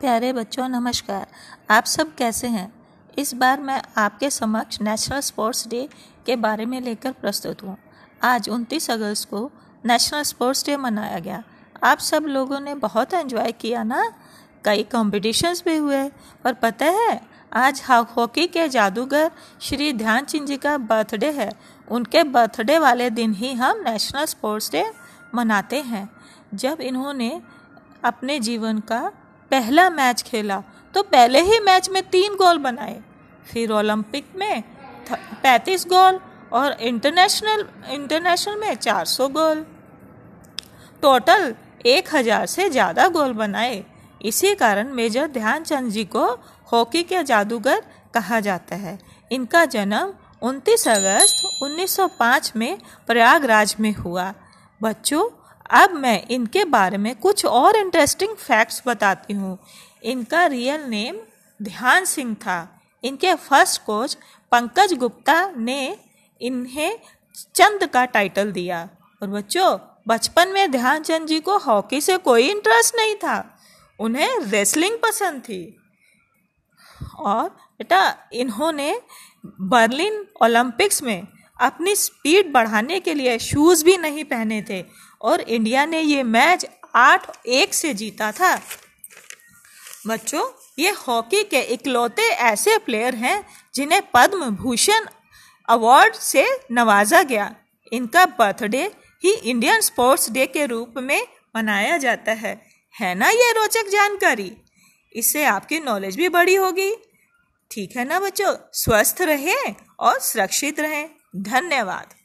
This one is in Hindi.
प्यारे बच्चों, नमस्कार। आप सब कैसे हैं? इस बार मैं आपके समक्ष नेशनल स्पोर्ट्स डे के बारे में लेकर प्रस्तुत हूँ। आज 29 अगस्त को नेशनल स्पोर्ट्स डे मनाया गया। आप सब लोगों ने बहुत एंजॉय किया ना? कई कॉम्पिटिशन्स भी हुए। पर पता है, आज हॉकी के जादूगर श्री ध्यानचंद जी का बर्थडे है। उनके बर्थडे वाले दिन ही हम नेशनल स्पोर्ट्स डे मनाते हैं। जब इन्होंने अपने जीवन का पहला मैच खेला तो पहले ही मैच में तीन गोल बनाए। फिर ओलंपिक में पैंतीस गोल और इंटरनेशनल इंटरनेशनल में 400 गोल। टोटल एक हज़ार से ज़्यादा गोल बनाए। इसी कारण मेजर ध्यानचंद जी को हॉकी के जादूगर कहा जाता है। इनका जन्म 29 अगस्त 1905 में प्रयागराज में हुआ। बच्चों अब मैं इनके बारे में कुछ और इंटरेस्टिंग फैक्ट्स बताती हूँ। इनका रियल नेम ध्यान सिंह था। इनके फ़र्स्ट कोच पंकज गुप्ता ने इन्हें चंद का टाइटल दिया। और बच्चों, बचपन में ध्यानचंद जी को हॉकी से कोई इंटरेस्ट नहीं था। उन्हें रेसलिंग पसंद थी। और बेटा, इन्होंने बर्लिन ओलंपिक्स में अपनी स्पीड बढ़ाने के लिए शूज़ भी नहीं पहने थे। और इंडिया ने ये मैच आठ एक से जीता था। बच्चों, ये हॉकी के इकलौते ऐसे प्लेयर हैं जिन्हें पद्म भूषण अवार्ड से नवाजा गया। इनका बर्थडे ही इंडियन स्पोर्ट्स डे के रूप में मनाया जाता है। है ना ये रोचक जानकारी? इससे आपकी नॉलेज भी बड़ी होगी। ठीक है ना बच्चों? स्वस्थ रहें और सुरक्षित रहें। धन्यवाद।